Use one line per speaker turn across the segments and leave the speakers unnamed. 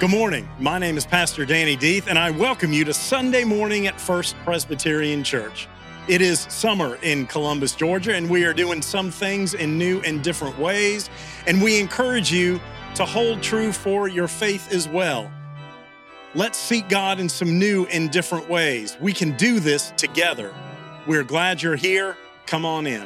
Good morning. My name is Pastor Danny Deeth, and I welcome you to Sunday morning at First Presbyterian Church. It is summer in Columbus, Georgia, and we are doing some things in new and different ways. And we encourage you to hold true for your faith as well. Let's seek God in some new and different ways. We can do this together. We're glad you're here. Come on in.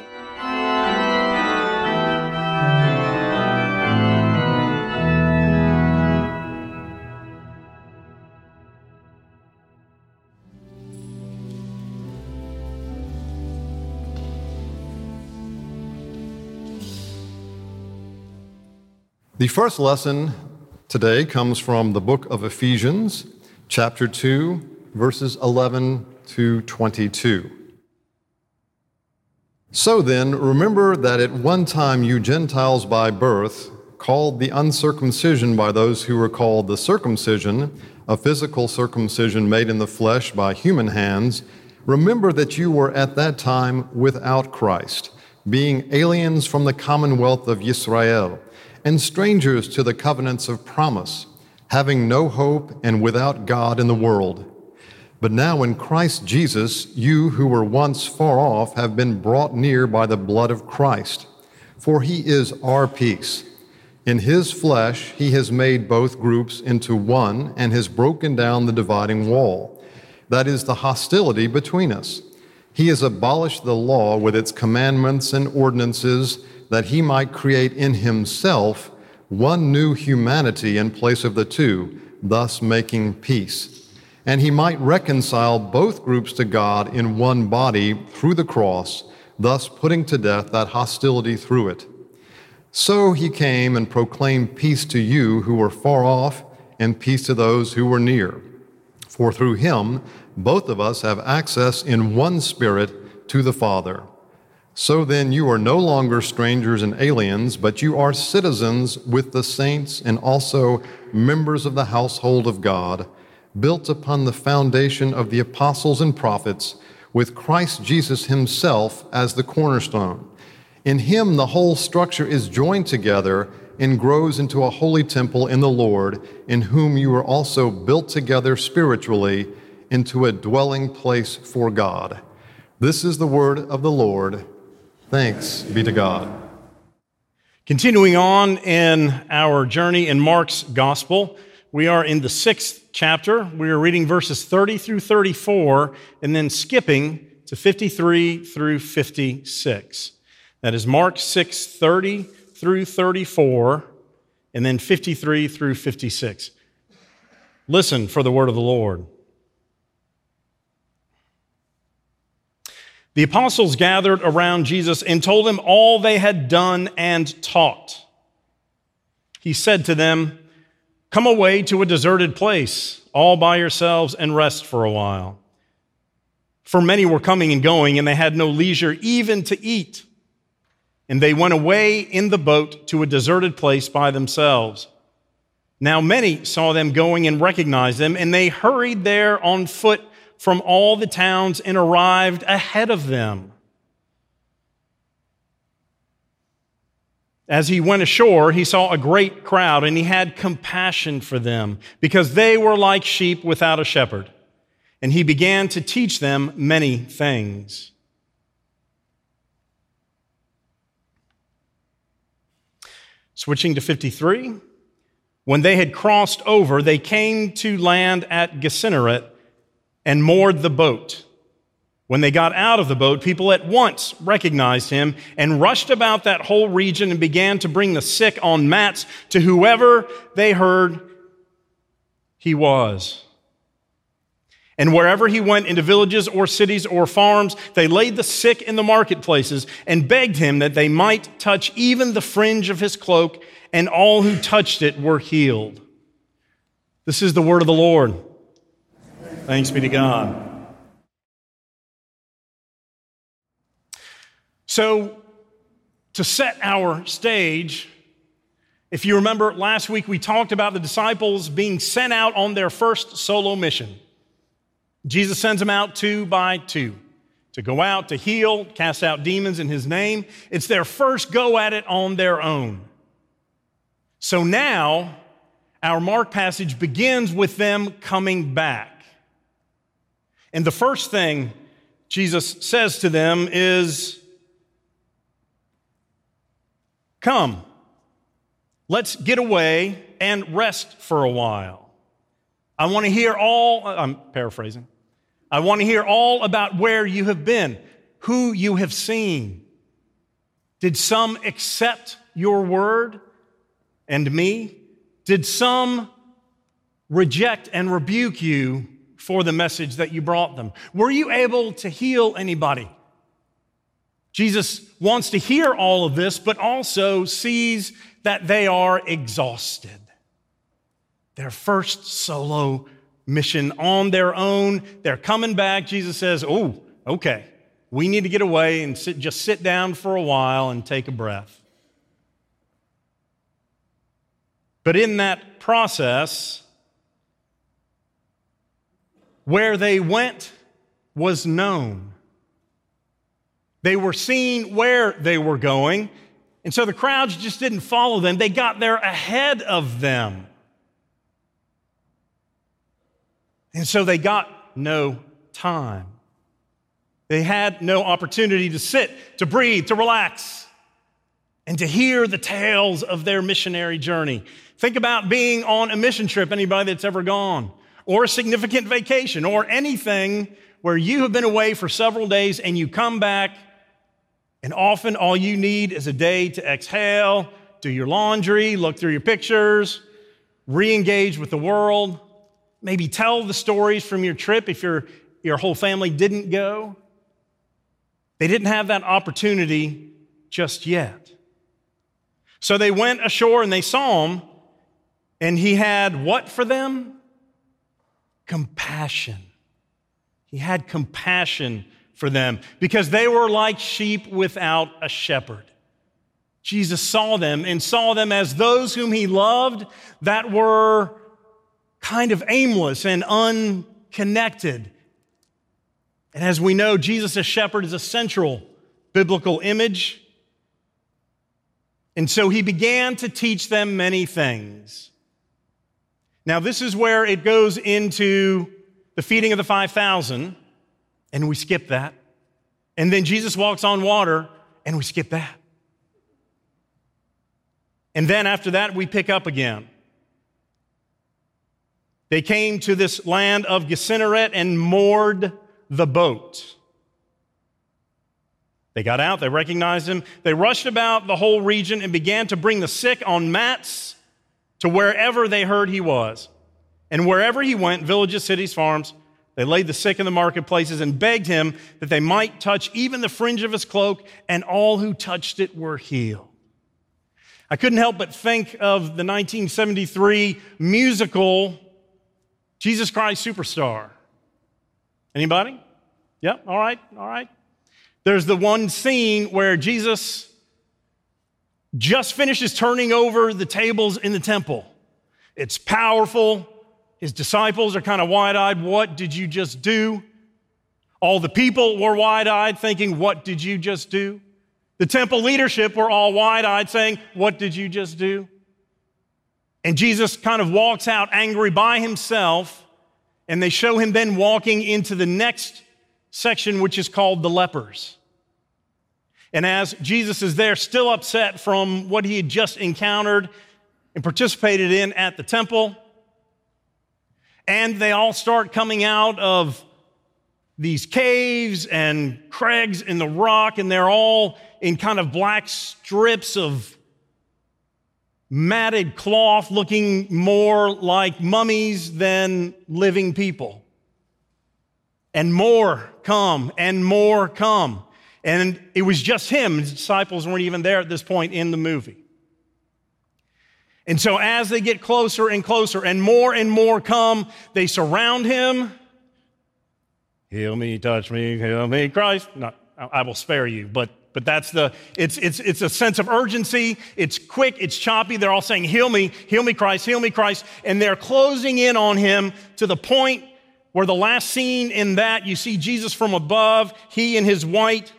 The first lesson today comes from the book of Ephesians, chapter 2, verses 11 to 22. So then, remember that at one time you Gentiles by birth, called the uncircumcision by those who were called the circumcision, a physical circumcision made in the flesh by human hands, remember that you were at that time without Christ, being aliens from the commonwealth of Israel and strangers to the covenants of promise, having no hope and without God in the world. But now in Christ Jesus, you who were once far off have been brought near by the blood of Christ. For he is our peace. In his flesh, he has made both groups into one and has broken down the dividing wall. That is the hostility between us. He has abolished the law with its commandments and ordinances that he might create in himself one new humanity in place of the two, thus making peace. And he might reconcile both groups to God in one body through the cross, thus putting to death that hostility through it. So he came and proclaimed peace to you who were far off, and peace to those who were near. For through him, both of us have access in one spirit to the Father. So then, you are no longer strangers and aliens, but you are citizens with the saints and also members of the household of God, built upon the foundation of the apostles and prophets, with Christ Jesus himself as the cornerstone. In him, the whole structure is joined together and grows into a holy temple in the Lord, in whom you are also built together spiritually into a dwelling place for God. This is the word of the Lord. Thanks be to God.
Continuing on in our journey in Mark's gospel, we are in the sixth chapter. We are reading verses 30 through 34 and then skipping to 53 through 56. That is Mark 6, 30 through 34, and then 53 through 56. Listen for the word of the Lord. The apostles gathered around Jesus and told him all they had done and taught. He said to them, Come away to a deserted place, all by yourselves, and rest for a while. For many were coming and going, and they had no leisure even to eat. And they went away in the boat to a deserted place by themselves. Now many saw them going and recognized them, and they hurried there on foot from all the towns and arrived ahead of them. As he went ashore, he saw a great crowd and he had compassion for them because they were like sheep without a shepherd. And he began to teach them many things. Switching to 53. When they had crossed over, they came to land at Gennesaret and moored the boat. When they got out of the boat, people at once recognized him and rushed about that whole region and began to bring the sick on mats to whoever they heard he was. And wherever he went into villages or cities or farms, they laid the sick in the marketplaces and begged him that they might touch even the fringe of his cloak, and all who touched it were healed. This is the word of the Lord. Thanks be to God. So, to set our stage, if you remember last week, we talked about the disciples being sent out on their first solo mission. Jesus sends them out two by two to go out to heal, cast out demons in his name. It's their first go at it on their own. So now, our Mark passage begins with them coming back. And the first thing Jesus says to them is, Come, let's get away and rest for a while. I want to hear all, I'm paraphrasing. I want to hear all about where you have been, who you have seen. Did some accept your word and me? Did some reject and rebuke you for the message that you brought them? Were you able to heal anybody? Jesus wants to hear all of this, but also sees that they are exhausted. Their first solo mission on their own, they're coming back. Jesus says, Oh, okay, we need to get away and sit, just sit down for a while and take a breath. But in that process, where they went was known. They were seen where they were going. And so the crowds just didn't follow them, they got there ahead of them. And so they got no time. They had no opportunity to sit, to breathe, to relax, and to hear the tales of their missionary journey. Think about being on a mission trip, anybody that's ever gone, or a significant vacation, or anything where you have been away for several days and you come back and often all you need is a day to exhale, do your laundry, look through your pictures, re engage with the world, maybe tell the stories from your trip if your, your whole family didn't go. They didn't have that opportunity just yet. So they went ashore and they saw him, and he had what for them? Compassion. He had compassion for them because they were like sheep without a shepherd. Jesus saw them and saw them as those whom he loved that were kind of aimless and unconnected. And as we know, Jesus as shepherd is a central biblical image. And so he began to teach them many things. Now, this is where it goes into the feeding of the 5,000 and we skip that. And then Jesus walks on water, and we skip that. And then after that, we pick up again. They came to this land of Gennesaret and moored the boat. They got out, they recognized him. They rushed about the whole region and began to bring the sick on mats to wherever they heard he was. And wherever he went, villages, cities, farms, they laid the sick in the marketplaces and begged him that they might touch even the fringe of his cloak, and all who touched it were healed. I couldn't help but think of the 1973 musical Jesus Christ Superstar. Anybody? Yep, all right, all right. There's the one scene where Jesus just finishes turning over the tables in the temple. It's powerful, his disciples are kind of wide eyed. What did you just do? All the people were wide eyed, thinking, What did you just do? The temple leadership were all wide eyed, saying, What did you just do? And Jesus kind of walks out angry by himself, and they show him then walking into the next section, which is called the lepers. And as Jesus is there, still upset from what he had just encountered and participated in at the temple, and they all start coming out of these caves and crags in the rock, and they're all in kind of black strips of matted cloth, looking more like mummies than living people. And more come, and more come. And it was just him. His disciples weren't even there at this point in the movie. And so, as they get closer and closer, and more and more come, they surround him. Heal me, touch me, heal me, Christ. Not, I will spare you, but but that's the it's it's it's a sense of urgency. It's quick, it's choppy. They're all saying, "Heal me, heal me, Christ, heal me, Christ," and they're closing in on him to the point where the last scene in that you see Jesus from above, he in his white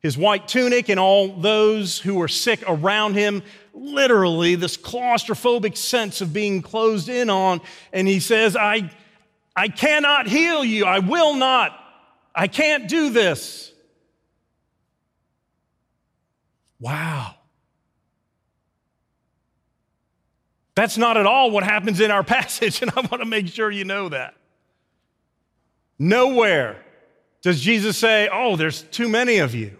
his white tunic and all those who were sick around him literally this claustrophobic sense of being closed in on. And he says, I, I cannot heal you. I will not. I can't do this. Wow. That's not at all what happens in our passage, and I want to make sure you know that. Nowhere does Jesus say, Oh, there's too many of you.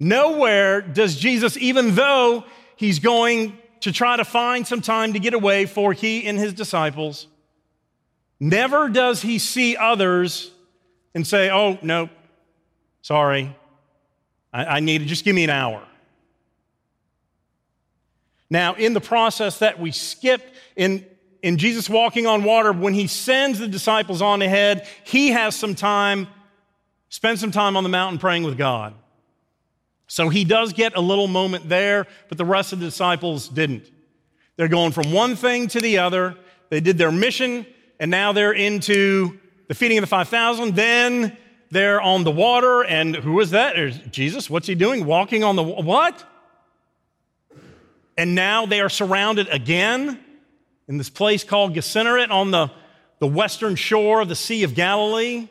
Nowhere does Jesus, even though he's going to try to find some time to get away for he and his disciples, never does he see others and say, Oh, no, sorry, I, I need to just give me an hour. Now, in the process that we skip in, in Jesus walking on water, when he sends the disciples on ahead, he has some time, spend some time on the mountain praying with God. So he does get a little moment there, but the rest of the disciples didn't. They're going from one thing to the other. They did their mission, and now they're into the feeding of the 5,000. Then they're on the water, and who is that? There's Jesus. What's he doing? Walking on the what? And now they are surrounded again in this place called Gennesaret on the, the western shore of the Sea of Galilee.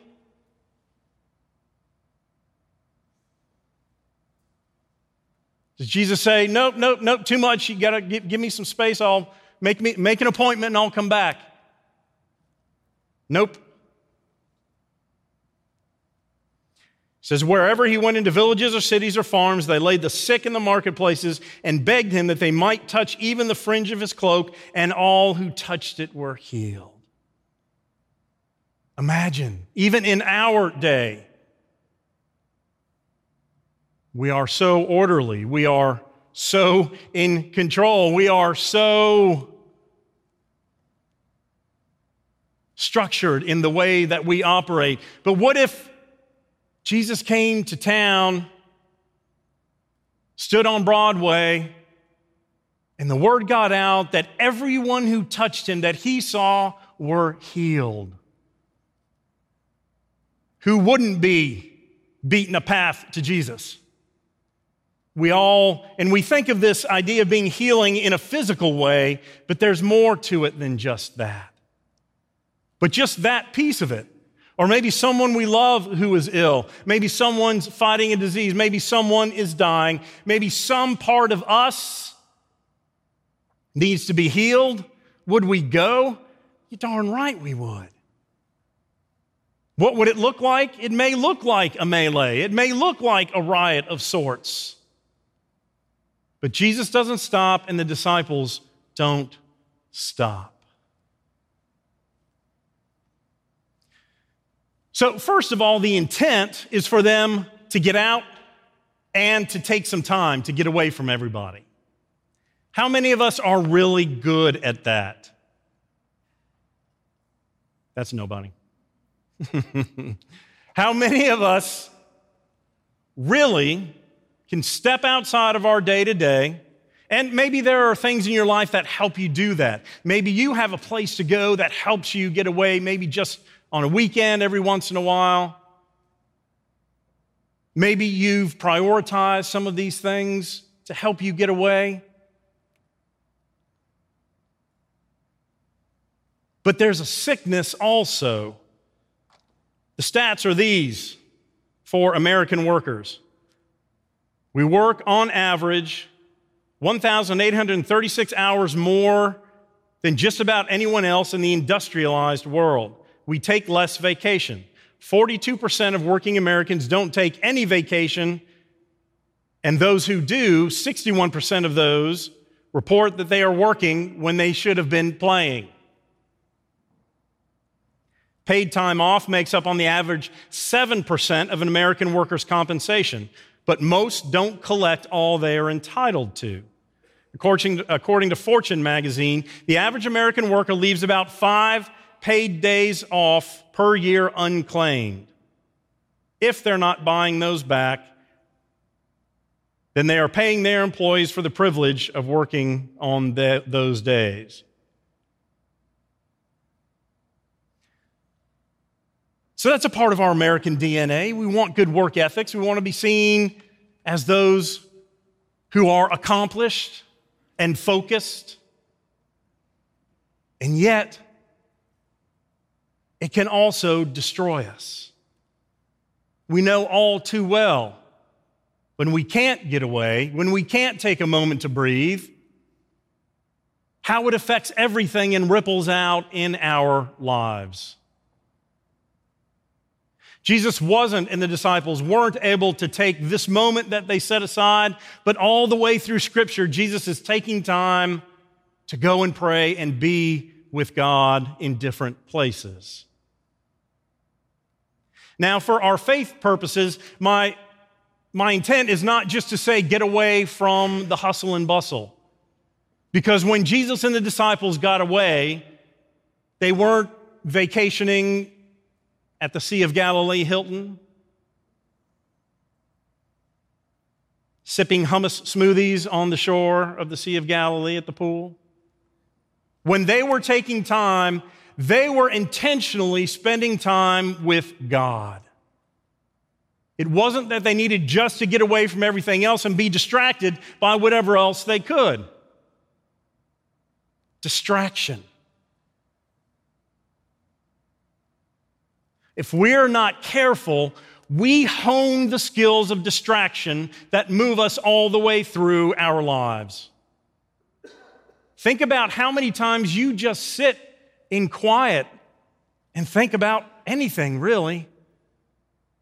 Does Jesus say, nope, nope, nope, too much. You got to give, give, me some space. I'll make, me, make an appointment and I'll come back. Nope. says, Wherever he went into villages or cities or farms, they laid the sick in the marketplaces and begged him that they might touch even the fringe of his cloak, and all who touched it were healed. Imagine, even in our day, we are so orderly, we are so in control, we are so structured in the way that we operate. But what if Jesus came to town, stood on Broadway, and the word got out that everyone who touched him that he saw were healed. Who wouldn't be beaten a path to Jesus? We all, and we think of this idea of being healing in a physical way, but there's more to it than just that. But just that piece of it or maybe someone we love who is ill. Maybe someone's fighting a disease. Maybe someone is dying. Maybe some part of us needs to be healed. Would we go? You darn right we would. What would it look like? It may look like a melee, it may look like a riot of sorts. But Jesus doesn't stop, and the disciples don't stop. So, first of all, the intent is for them to get out and to take some time to get away from everybody. How many of us are really good at that? That's nobody. How many of us really can step outside of our day to day? And maybe there are things in your life that help you do that. Maybe you have a place to go that helps you get away, maybe just on a weekend every once in a while. Maybe you've prioritized some of these things to help you get away. But there's a sickness also. The stats are these for American workers. We work on average 1,836 hours more than just about anyone else in the industrialized world we take less vacation. 42% of working Americans don't take any vacation, and those who do, 61% of those report that they are working when they should have been playing. Paid time off makes up on the average 7% of an American worker's compensation, but most don't collect all they are entitled to. According, according to Fortune magazine, the average American worker leaves about five paid days off per year unclaimed. If they're not buying those back, then they are paying their employees for the privilege of working on the, those days. So that's a part of our American DNA. We want good work ethics. We want to be seen as those who are accomplished, and focused. And yet, it can also destroy us. We know all too well when we can't get away, when we can't take a moment to breathe, how it affects everything and ripples out in our lives. Jesus wasn't and the disciples weren't able to take this moment that they set aside, but all the way through Scripture, Jesus is taking time to go and pray and be with God in different places. Now, for our faith purposes, my, my intent is not just to say get away from the hustle and bustle. Because when Jesus and the disciples got away, they weren't vacationing at the Sea of Galilee Hilton, sipping hummus smoothies on the shore of the Sea of Galilee at the pool. When they were taking time they were intentionally spending time with God. It wasn't that they needed just to get away from everything else and be distracted by whatever else they could. Distraction. If we're not careful, we hone the skills of distraction that move us all the way through our lives. Think about how many times you just sit in quiet and think about anything, really.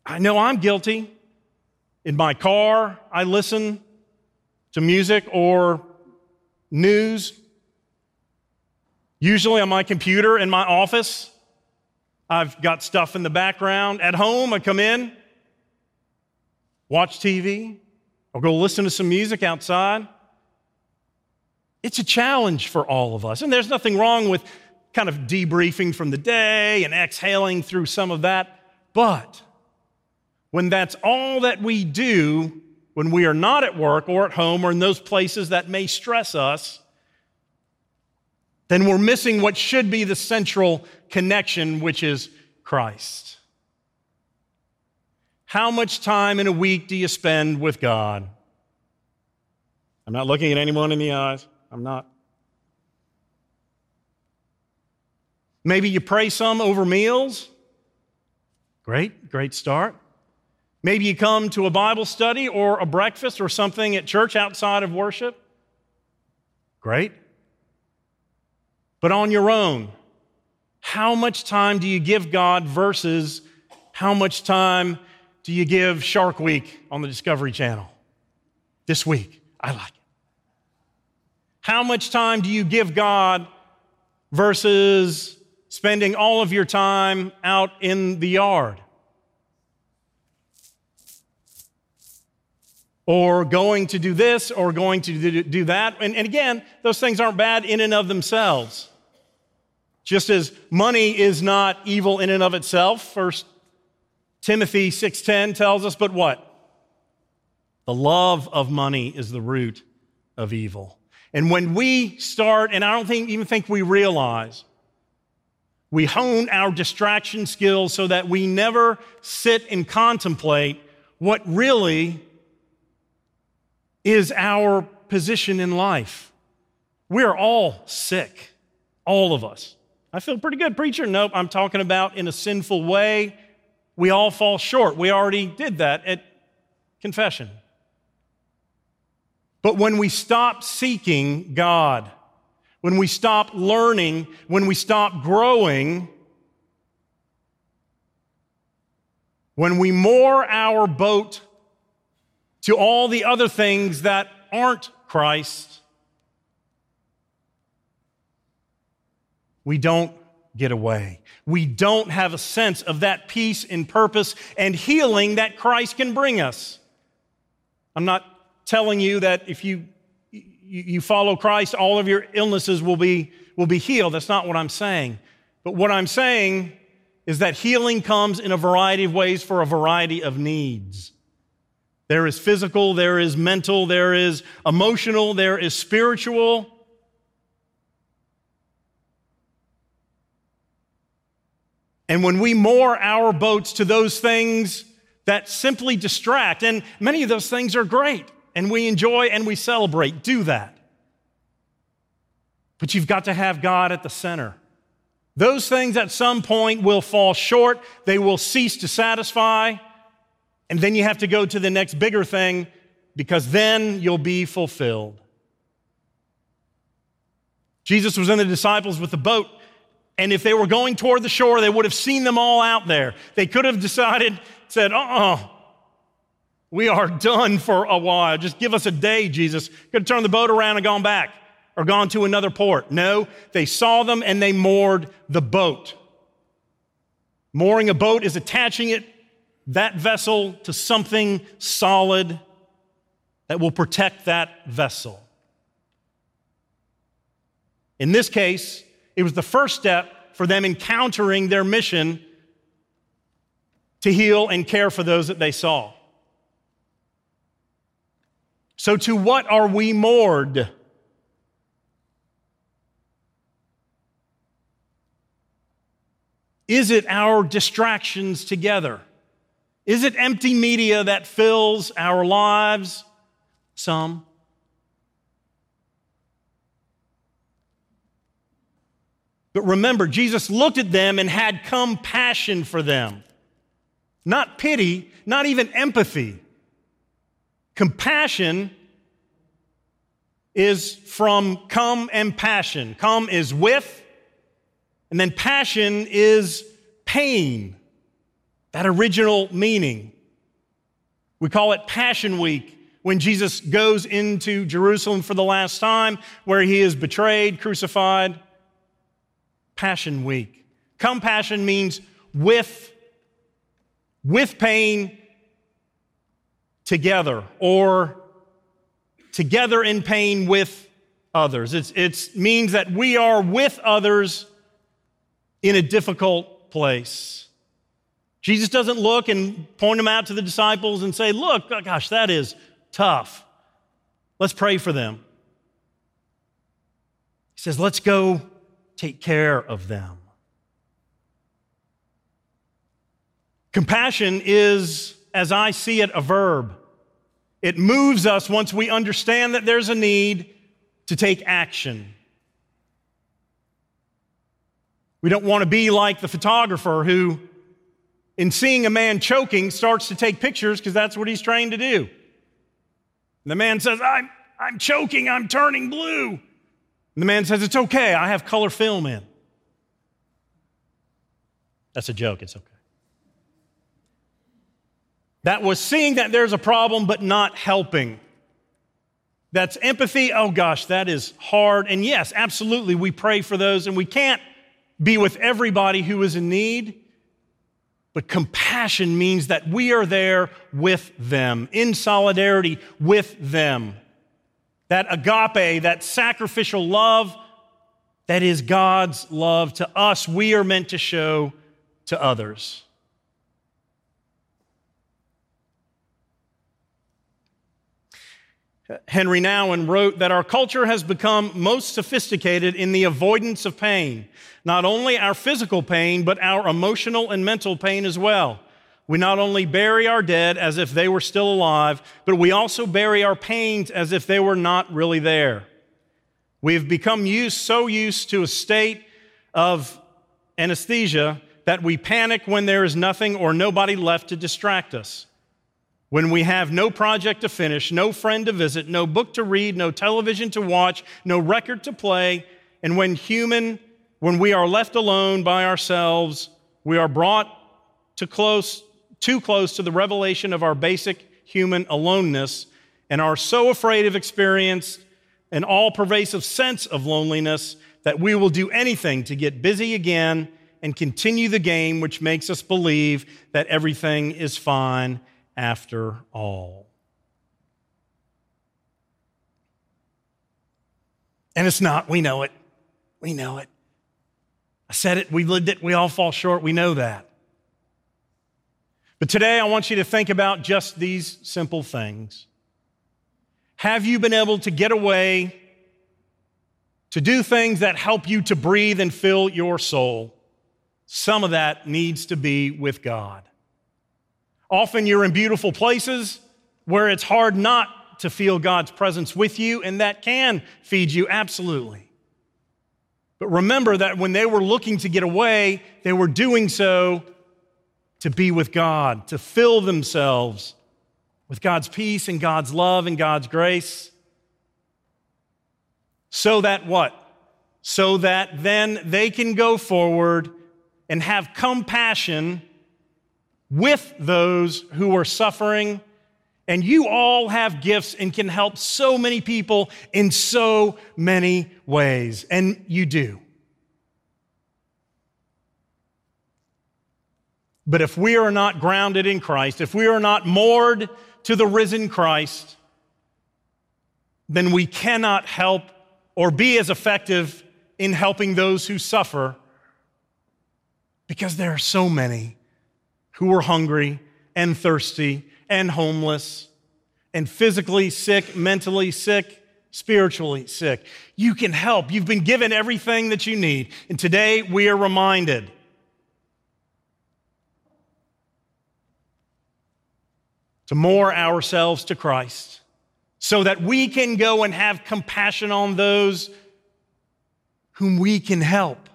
I know I'm guilty. In my car, I listen to music or news. Usually on my computer in my office, I've got stuff in the background. At home, I come in, watch TV, I'll go listen to some music outside. It's a challenge for all of us. And there's nothing wrong with kind of debriefing from the day and exhaling through some of that. But when that's all that we do, when we are not at work or at home or in those places that may stress us, then we're missing what should be the central connection, which is Christ. How much time in a week do you spend with God? I'm not looking at anyone in the eyes. I'm not. Maybe you pray some over meals. Great, great start. Maybe you come to a Bible study or a breakfast or something at church outside of worship. Great. But on your own, how much time do you give God versus how much time do you give Shark Week on the Discovery Channel? This week. I like it. How much time do you give God versus spending all of your time out in the yard. Or going to do this or going to do that. And, and again, those things aren't bad in and of themselves. Just as money is not evil in and of itself, First Timothy 6:10 tells us, but what? The love of money is the root of evil. And when we start, and I don't think, even think we realize, we hone our distraction skills so that we never sit and contemplate what really is our position in life. We're all sick, all of us. I feel pretty good, preacher. Nope, I'm talking about in a sinful way. We all fall short. We already did that at confession. But when we stop seeking God, when we stop learning, when we stop growing, when we moor our boat to all the other things that aren't Christ, we don't get away. We don't have a sense of that peace and purpose and healing that Christ can bring us. I'm not telling you that if you you follow Christ, all of your illnesses will be, will be healed. That's not what I'm saying. But what I'm saying is that healing comes in a variety of ways for a variety of needs. There is physical, there is mental, there is emotional, there is spiritual. And when we moor our boats to those things that simply distract, and many of those things are great, and we enjoy and we celebrate. Do that. But you've got to have God at the center. Those things at some point will fall short, they will cease to satisfy, and then you have to go to the next bigger thing because then you'll be fulfilled. Jesus was in the disciples with the boat, and if they were going toward the shore, they would have seen them all out there. They could have decided, said, uh uh-uh, uh we are done for a while. Just give us a day, Jesus. Could have turned the boat around and gone back or gone to another port. No, they saw them and they moored the boat. Mooring a boat is attaching it, that vessel, to something solid that will protect that vessel. In this case, it was the first step for them encountering their mission to heal and care for those that they saw. So, to what are we moored? Is it our distractions together? Is it empty media that fills our lives? Some. But remember, Jesus looked at them and had compassion for them. Not pity, not even empathy. Compassion is from come and passion. Come is with, and then passion is pain, that original meaning. We call it Passion Week when Jesus goes into Jerusalem for the last time, where he is betrayed, crucified. Passion Week. Compassion means with, with pain together, or together in pain with others. it means that we are with others in a difficult place. Jesus doesn't look and point them out to the disciples and say, Look, oh gosh, that is tough. Let's pray for them. He says, Let's go take care of them. Compassion is, as I see it, a verb. It moves us once we understand that there's a need to take action. We don't want to be like the photographer who, in seeing a man choking, starts to take pictures because that's what he's trained to do. And the man says, I'm, I'm choking, I'm turning blue. And the man says, It's okay, I have color film in. That's a joke, it's okay. That was seeing that there's a problem but not helping. That's empathy. Oh gosh, that is hard. And yes, absolutely, we pray for those, and we can't be with everybody who is in need. But compassion means that we are there with them, in solidarity with them. That agape, that sacrificial love, that is God's love to us, we are meant to show to others. Henri Nouwen wrote that our culture has become most sophisticated in the avoidance of pain, not only our physical pain, but our emotional and mental pain as well. We not only bury our dead as if they were still alive, but we also bury our pains as if they were not really there. We have become used, so used to a state of anesthesia that we panic when there is nothing or nobody left to distract us. When we have no project to finish, no friend to visit, no book to read, no television to watch, no record to play, and when human, when we are left alone by ourselves, we are brought to close, too close to the revelation of our basic human aloneness and are so afraid of experience an all pervasive sense of loneliness that we will do anything to get busy again and continue the game which makes us believe that everything is fine after all. And it's not, we know it. We know it. I said it, we lived it, we all fall short, we know that. But today I want you to think about just these simple things. Have you been able to get away to do things that help you to breathe and fill your soul? Some of that needs to be with God. Often you're in beautiful places where it's hard not to feel God's presence with you, and that can feed you absolutely. But remember that when they were looking to get away, they were doing so to be with God, to fill themselves with God's peace and God's love and God's grace. So that what? So that then they can go forward and have compassion with those who are suffering. And you all have gifts and can help so many people in so many ways. And you do. But if we are not grounded in Christ, if we are not moored to the risen Christ, then we cannot help or be as effective in helping those who suffer because there are so many who are hungry and thirsty and homeless and physically sick, mentally sick, spiritually sick. You can help. You've been given everything that you need. And today we are reminded to moor ourselves to Christ so that we can go and have compassion on those whom we can help.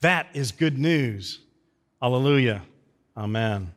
That is good news. Hallelujah. Amen.